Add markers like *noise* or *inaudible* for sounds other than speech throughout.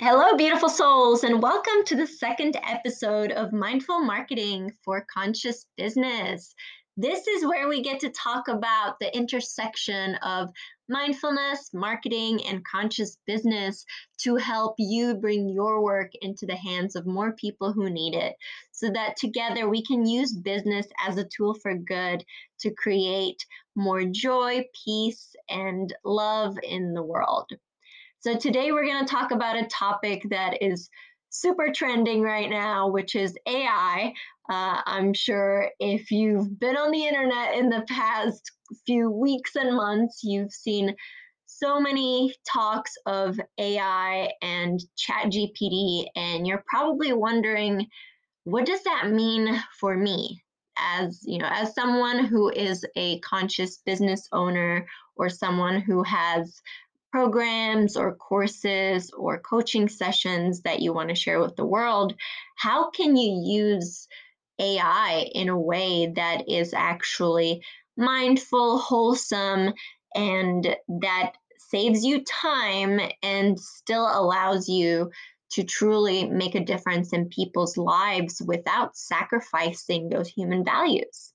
Hello, beautiful souls, and welcome to the second episode of Mindful Marketing for Conscious Business. This is where we get to talk about the intersection of mindfulness, marketing, and conscious business to help you bring your work into the hands of more people who need it so that together we can use business as a tool for good to create more joy, peace, and love in the world. So today we're going to talk about a topic that is super trending right now, which is AI. Uh, I'm sure if you've been on the internet in the past few weeks and months, you've seen so many talks of AI and ChatGPT, and you're probably wondering, what does that mean for me? As you know, as someone who is a conscious business owner or someone who has programs or courses or coaching sessions that you want to share with the world, how can you use AI in a way that is actually mindful, wholesome, and that saves you time and still allows you to truly make a difference in people's lives without sacrificing those human values?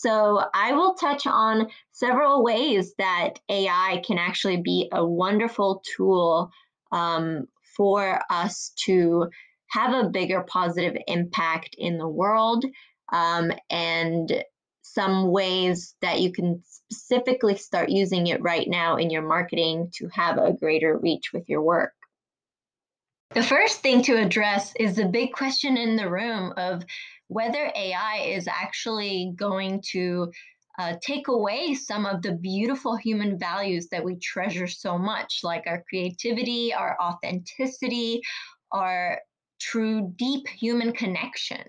So I will touch on several ways that AI can actually be a wonderful tool um, for us to have a bigger positive impact in the world um, and some ways that you can specifically start using it right now in your marketing to have a greater reach with your work. The first thing to address is the big question in the room of whether AI is actually going to uh, take away some of the beautiful human values that we treasure so much, like our creativity, our authenticity, our true deep human connection.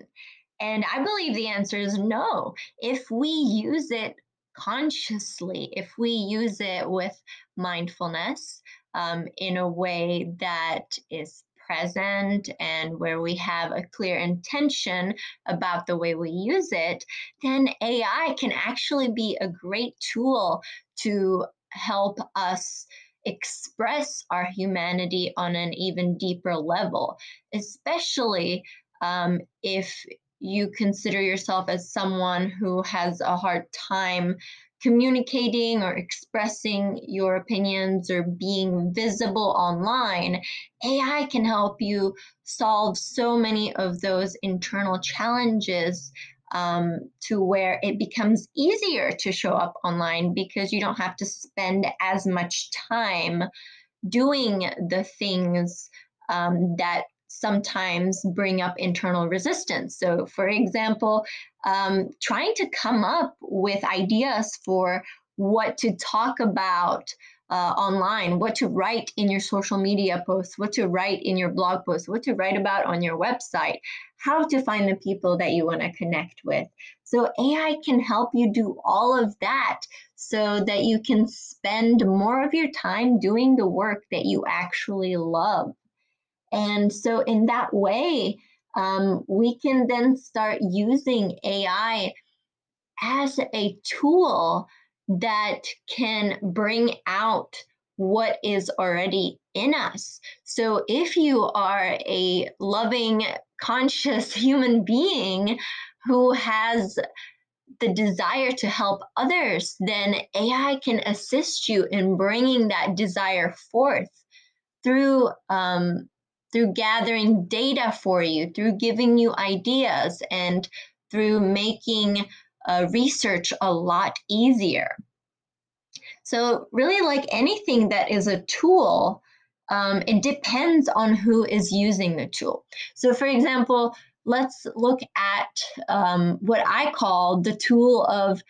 And I believe the answer is no. If we use it consciously, if we use it with mindfulness um, in a way that is present and where we have a clear intention about the way we use it, then AI can actually be a great tool to help us express our humanity on an even deeper level, especially um, if you consider yourself as someone who has a hard time communicating or expressing your opinions or being visible online, AI can help you solve so many of those internal challenges um, to where it becomes easier to show up online because you don't have to spend as much time doing the things um, that sometimes bring up internal resistance. So, for example, um, trying to come up with ideas for what to talk about uh, online, what to write in your social media posts, what to write in your blog posts, what to write about on your website, how to find the people that you want to connect with. So, AI can help you do all of that so that you can spend more of your time doing the work that you actually love. And so, in that way, um, we can then start using AI as a tool that can bring out what is already in us. So, if you are a loving, conscious *laughs* human being who has the desire to help others, then AI can assist you in bringing that desire forth through um, through gathering data for you, through giving you ideas, and through making uh, research a lot easier. So, really, like anything that is a tool, um, it depends on who is using the tool. So, for example, let's look at um, what I call the tool of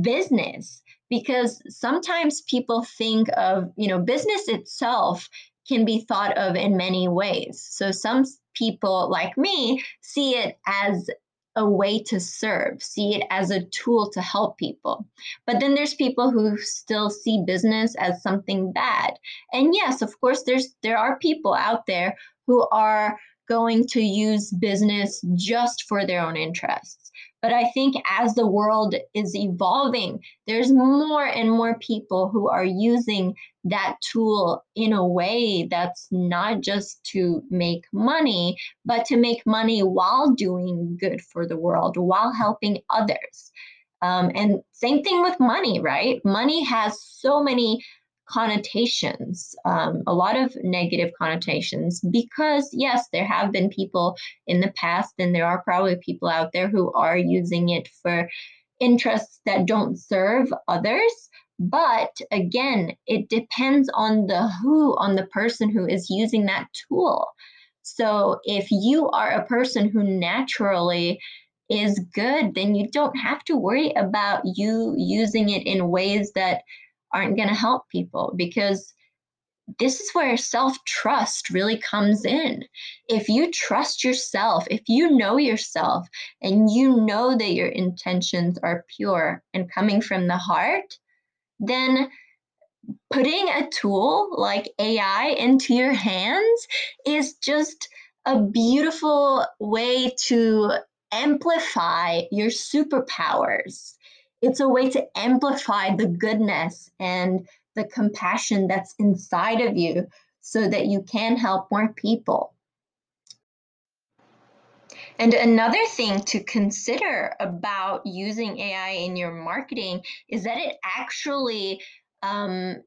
business because sometimes people think of you know business itself can be thought of in many ways. So some people like me see it as a way to serve, see it as a tool to help people. But then there's people who still see business as something bad. And yes, of course there's there are people out there who are going to use business just for their own interests. But I think as the world is evolving, there's more and more people who are using that tool in a way that's not just to make money, but to make money while doing good for the world, while helping others. Um, and same thing with money, right? Money has so many connotations, um, a lot of negative connotations, because yes, there have been people in the past, and there are probably people out there who are using it for interests that don't serve others. But again, it depends on the who, on the person who is using that tool. So if you are a person who naturally is good, then you don't have to worry about you using it in ways that aren't going to help people because this is where self trust really comes in. If you trust yourself, if you know yourself, and you know that your intentions are pure and coming from the heart, then putting a tool like AI into your hands is just a beautiful way to amplify your superpowers it's a way to amplify the goodness and the compassion that's inside of you so that you can help more people. And another thing to consider about using AI in your marketing is that it actually um,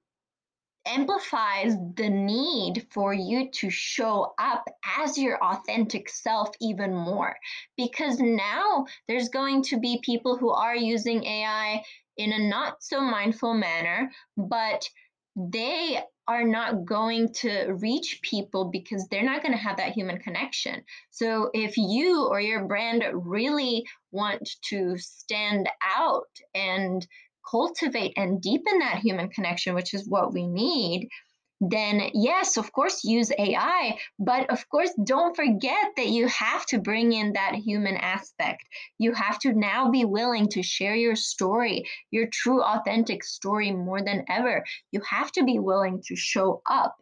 amplifies the need for you to show up as your authentic self even more. Because now there's going to be people who are using AI in a not so mindful manner, but they are not going to reach people because they're not going to have that human connection. So, if you or your brand really want to stand out and cultivate and deepen that human connection, which is what we need, then yes, of course, use AI. But of course, don't forget that you have to bring in that human aspect. You have to now be willing to share your story, your true, authentic story more than ever. You have to be willing to show up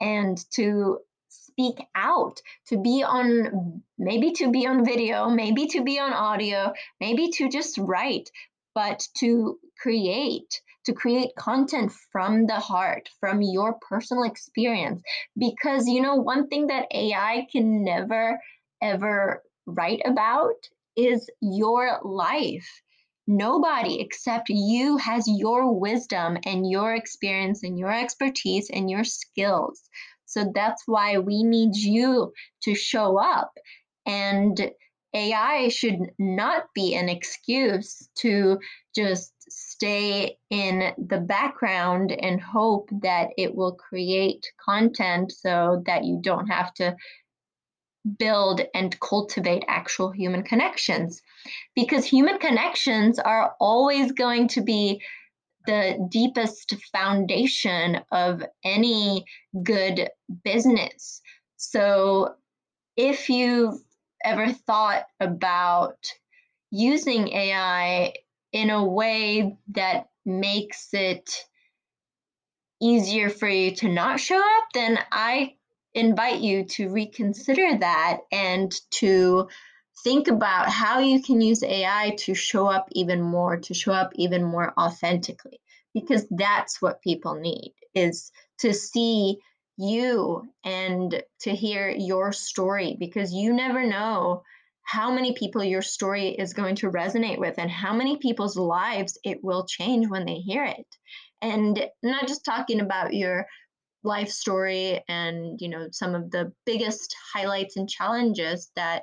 and to speak out, to be on, maybe to be on video, maybe to be on audio, maybe to just write, but to create to create content from the heart from your personal experience. Because you know one thing that ai can never ever write about is your life. Nobody except you has your wisdom and your experience and your expertise and your skills. So that's why we need you to show up and AI should not be an excuse to just stay in the background and hope that it will create content so that you don't have to build and cultivate actual human connections. Because human connections are always going to be the deepest foundation of any good business. So if you've ever thought about using AI in a way that makes it easier for you to not show up, then I invite you to reconsider that and to think about how you can use AI to show up even more, to show up even more authentically, because that's what people need is to see you and to hear your story because you never know how many people your story is going to resonate with and how many people's lives it will change when they hear it. And not just talking about your life story and you know some of the biggest highlights and challenges that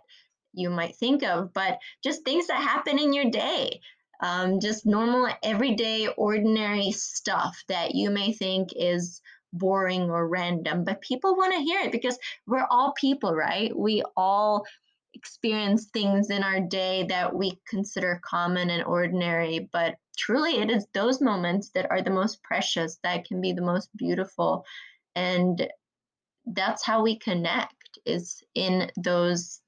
you might think of but just things that happen in your day um, just normal everyday ordinary stuff that you may think is boring or random, but people want to hear it because we're all people, right? We all experience things in our day that we consider common and ordinary, but truly it is those moments that are the most precious, that can be the most beautiful. And that's how we connect is in those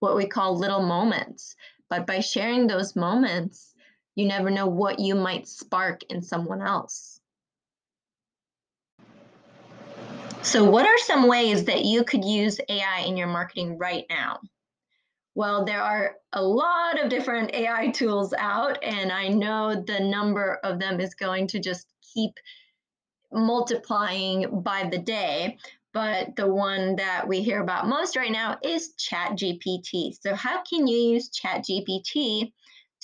what we call little moments. But by sharing those moments, you never know what you might spark in someone else. So, what are some ways that you could use AI in your marketing right now? Well, there are a lot of different AI tools out, and I know the number of them is going to just keep multiplying by the day. But the one that we hear about most right now is ChatGPT. So, how can you use ChatGPT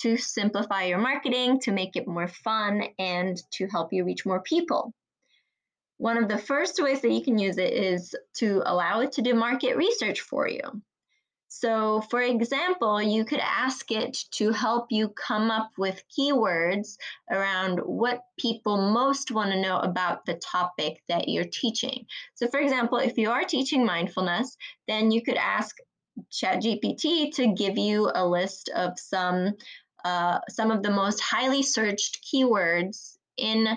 to simplify your marketing, to make it more fun, and to help you reach more people? One of the first ways that you can use it is to allow it to do market research for you. So, for example, you could ask it to help you come up with keywords around what people most want to know about the topic that you're teaching. So, for example, if you are teaching mindfulness, then you could ask ChatGPT to give you a list of some uh, some of the most highly searched keywords in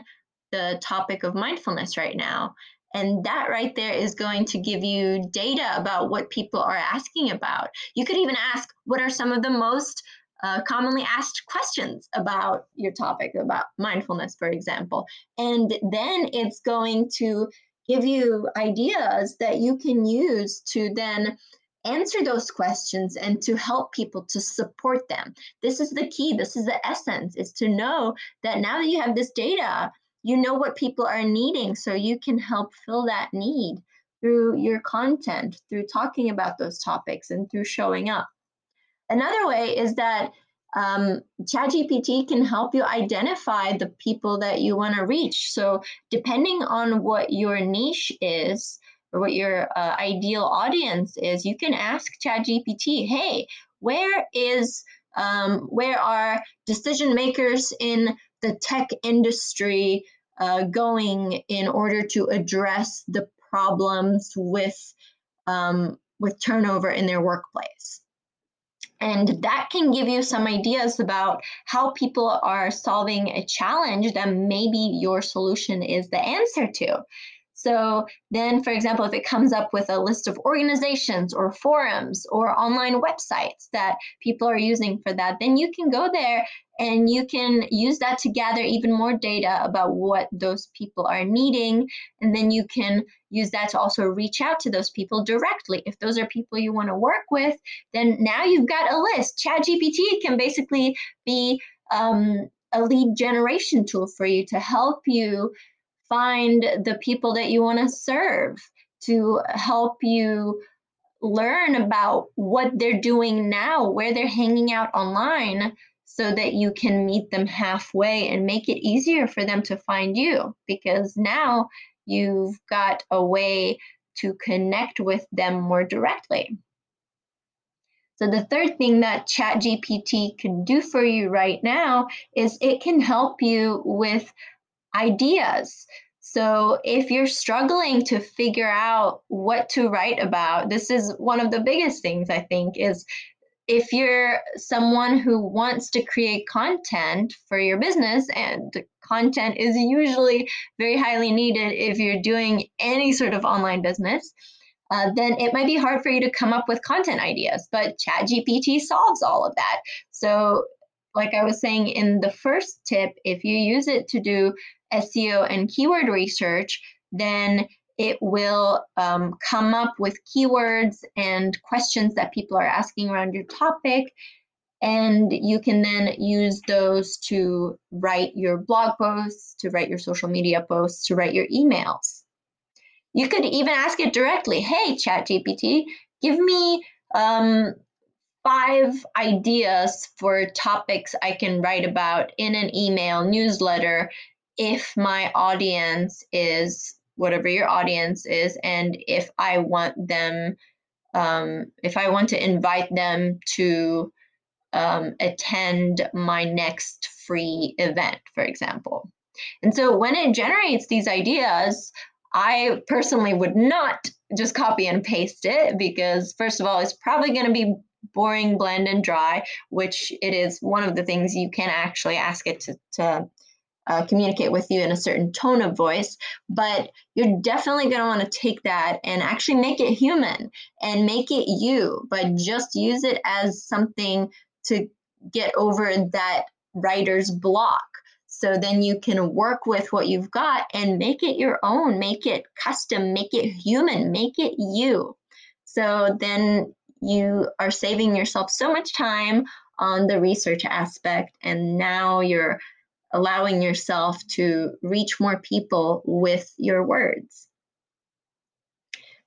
the topic of mindfulness right now. And that right there is going to give you data about what people are asking about. You could even ask, what are some of the most uh, commonly asked questions about your topic, about mindfulness, for example. And then it's going to give you ideas that you can use to then answer those questions and to help people to support them. This is the key, this is the essence, is to know that now that you have this data, you know what people are needing so you can help fill that need through your content through talking about those topics and through showing up another way is that um, ChatGPT can help you identify the people that you want to reach. So, depending on what your niche is or what your uh, ideal audience is, you can ask ChatGPT, "Hey, where is um, where are decision makers in the tech industry uh, going in order to address the problems with um, with turnover in their workplace. And that can give you some ideas about how people are solving a challenge that maybe your solution is the answer to. So then, for example, if it comes up with a list of organizations or forums or online websites that people are using for that, then you can go there and you can use that to gather even more data about what those people are needing. And then you can use that to also reach out to those people directly. If those are people you want to work with, then now you've got a list. ChatGPT can basically be um, a lead generation tool for you to help you find the people that you want to serve, to help you learn about what they're doing now, where they're hanging out online, so that you can meet them halfway and make it easier for them to find you because now you've got a way to connect with them more directly. So, the third thing that ChatGPT can do for you right now is it can help you with ideas. So, if you're struggling to figure out what to write about, this is one of the biggest things I think is if you're someone who wants to create content for your business, and content is usually very highly needed if you're doing any sort of online business, uh, then it might be hard for you to come up with content ideas. But ChatGPT solves all of that. So, like I was saying in the first tip, if you use it to do SEO and keyword research, then it will um, come up with keywords and questions that people are asking around your topic. And you can then use those to write your blog posts, to write your social media posts, to write your emails. You could even ask it directly Hey, ChatGPT, give me um, five ideas for topics I can write about in an email newsletter if my audience is whatever your audience is and if i want them um, if i want to invite them to um, attend my next free event for example. And so when it generates these ideas i personally would not just copy and paste it because first of all it's probably going to be boring bland and dry which it is one of the things you can actually ask it to, to uh, communicate with you in a certain tone of voice, but you're definitely going to want to take that and actually make it human and make it you, but just use it as something to get over that writer's block. So then you can work with what you've got and make it your own, make it custom, make it human, make it you. So then you are saving yourself so much time on the research aspect, and now you're allowing yourself to reach more people with your words.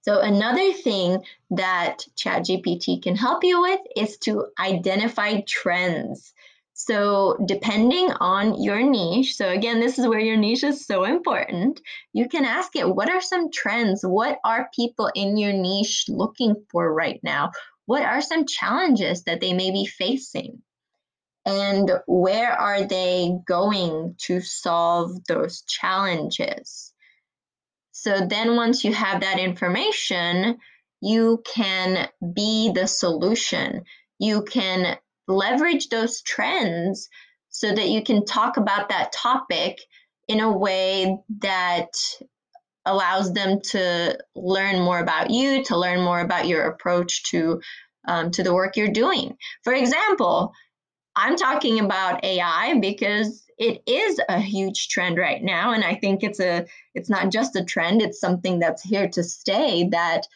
So, another thing that ChatGPT can help you with is to identify trends. So, depending on your niche, so again, this is where your niche is so important, you can ask it what are some trends? What are people in your niche looking for right now? What are some challenges that they may be facing? and where are they going to solve those challenges? So then once you have that information, you can be the solution. You can leverage those trends so that you can talk about that topic in a way that allows them to learn more about you, to learn more about your approach to um, to the work you're doing. For example, I'm talking about AI because it is a huge trend right now and I think it's a it's not just a trend, it's something that's here to stay that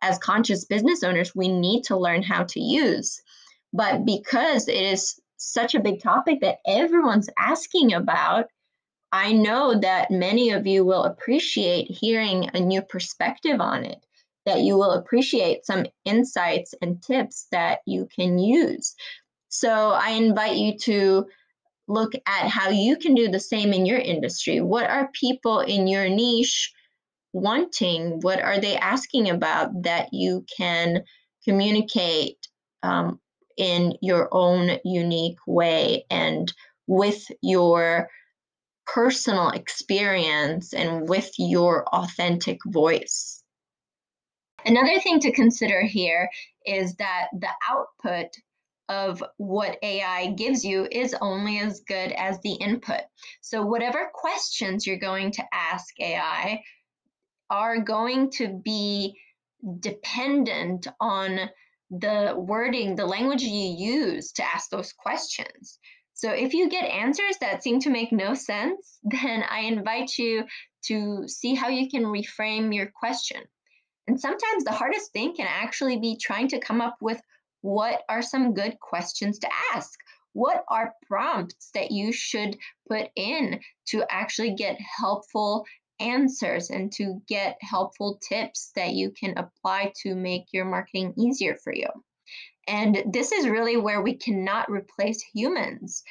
as conscious business owners we need to learn how to use. But because it is such a big topic that everyone's asking about, I know that many of you will appreciate hearing a new perspective on it, that you will appreciate some insights and tips that you can use. So I invite you to look at how you can do the same in your industry. What are people in your niche wanting? What are they asking about that you can communicate um, in your own unique way and with your personal experience and with your authentic voice? Another thing to consider here is that the output of what AI gives you is only as good as the input. So, whatever questions you're going to ask AI are going to be dependent on the wording, the language you use to ask those questions. So, if you get answers that seem to make no sense, *laughs* then I invite you to see how you can reframe your question. And sometimes the hardest thing can actually be trying to come up with what are some good questions to ask? What are prompts that you should put in to actually get helpful answers and to get helpful tips that you can apply to make your marketing easier for you? And this is really where we cannot replace humans,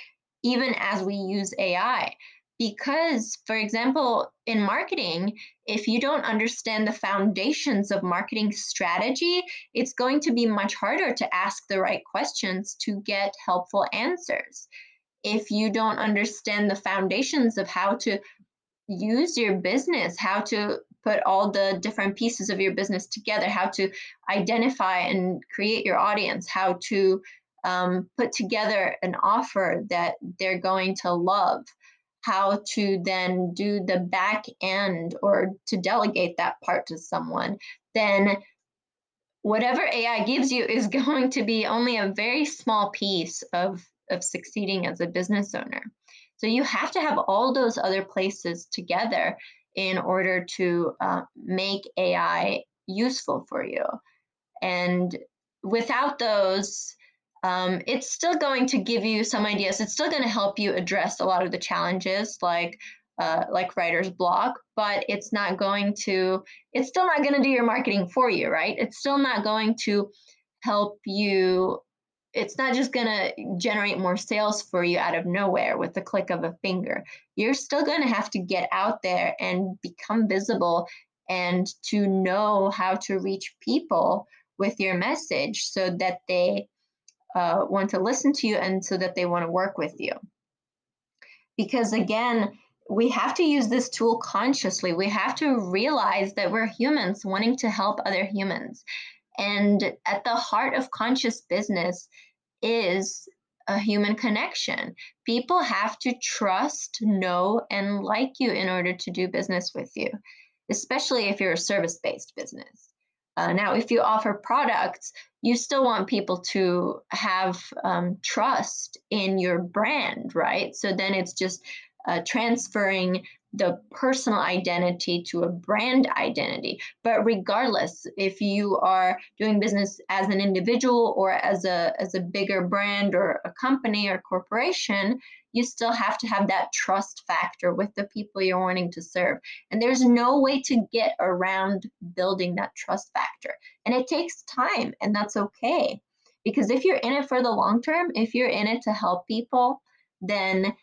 even as we use AI because for example in marketing if you don't understand the foundations of marketing strategy it's going to be much harder to ask the right questions to get helpful answers if you don't understand the foundations of how to use your business how to put all the different pieces of your business together how to identify and create your audience how to um, put together an offer that they're going to love how to then do the back end or to delegate that part to someone, then whatever AI gives you is *laughs* going to be only a very small piece of, of succeeding as a business owner. So you have to have all those other places together in order to uh, make AI useful for you. And without those, um, it's still going to give you some ideas. It's still going to help you address a lot of the challenges, like uh, like writer's block, but it's not going to. It's still not going to do your marketing for you, right? It's still not going to help you. It's not just going to generate more sales for you out of nowhere with the click of a finger. You're still going to have to get out there and become visible and to know how to reach people with your message so that they uh, want to listen to you and so that they want to work with you. Because again, we have to use this tool consciously. We have to realize that we're humans wanting to help other humans. And at the heart of conscious business is a human connection. People have to trust, know, and like you in order to do business with you, especially if you're a service based business. Uh, now, if you offer products, you still want people to have um, trust in your brand, right? So then it's just uh, transferring the personal identity to a brand identity. But regardless, if you are doing business as an individual or as a as a bigger brand or a company or corporation, you still have to have that trust factor with the people you're wanting to serve. And there's no way to get around building that trust factor. And it takes time, and that's okay. Because if you're in it for the long term, if you're in it to help people, then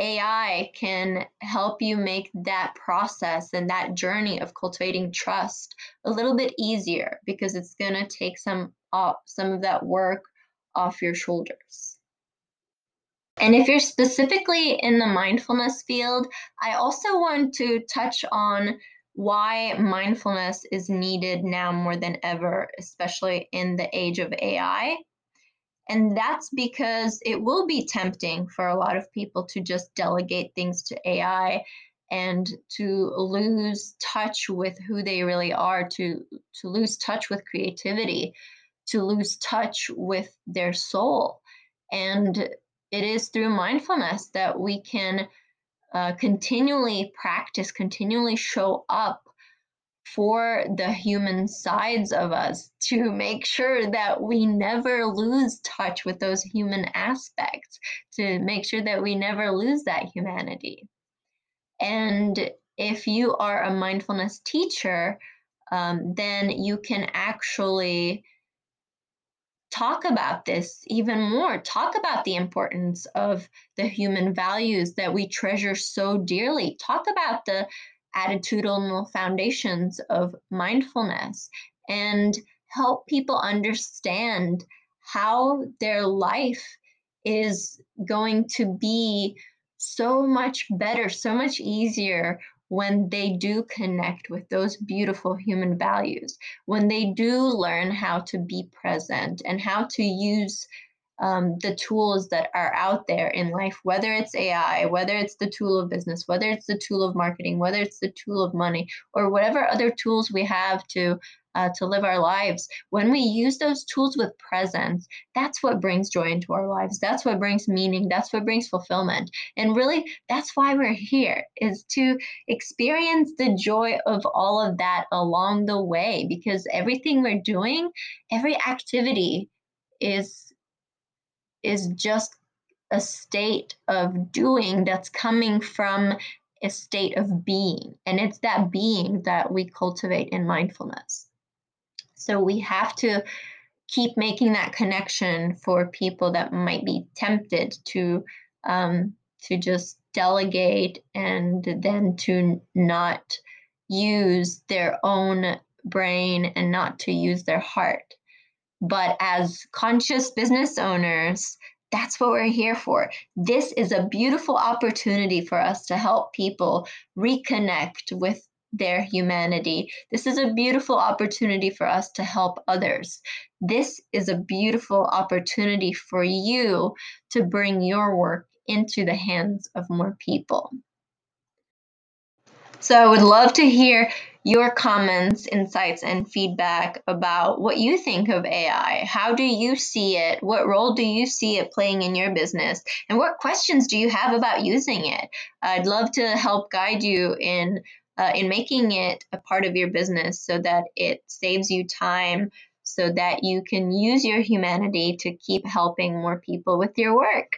AI can help you make that process and that journey of cultivating trust a little bit easier because it's going to take some off some of that work off your shoulders. And if you're specifically in the mindfulness field, I also want to touch on why mindfulness is needed now more than ever, especially in the age of AI. And that's because it will be tempting for a lot of people to just delegate things to AI and to lose touch with who they really are, to, to lose touch with creativity, to lose touch with their soul. And it is through mindfulness that we can uh, continually practice, continually show up for the human sides of us to make sure that we never lose touch with those human aspects, to make sure that we never lose that humanity. And if you are a mindfulness teacher, um, then you can actually talk about this even more. Talk about the importance of the human values that we treasure so dearly. Talk about the attitudinal foundations of mindfulness and help people understand how their life is going to be so much better, so much easier when they do connect with those beautiful human values, when they do learn how to be present and how to use um, the tools that are out there in life, whether it's AI, whether it's the tool of business, whether it's the tool of marketing, whether it's the tool of money, or whatever other tools we have to uh, to live our lives. When we use those tools with presence, that's what brings joy into our lives. That's what brings meaning. That's what brings fulfillment. And really, that's why we're here is to experience the joy of all of that along the way. Because everything we're doing, every activity is is just a state of doing that's coming from a state of being. And it's that being that we cultivate in mindfulness. So we have to keep making that connection for people that might be tempted to um, to just delegate and then to not use their own brain and not to use their heart. But as conscious business owners, that's what we're here for. This is a beautiful opportunity for us to help people reconnect with their humanity. This is a beautiful opportunity for us to help others. This is a beautiful opportunity for you to bring your work into the hands of more people. So I would love to hear your comments, insights, and feedback about what you think of AI. How do you see it? What role do you see it playing in your business? And what questions do you have about using it? I'd love to help guide you in uh, in making it a part of your business so that it saves you time so that you can use your humanity to keep helping more people with your work.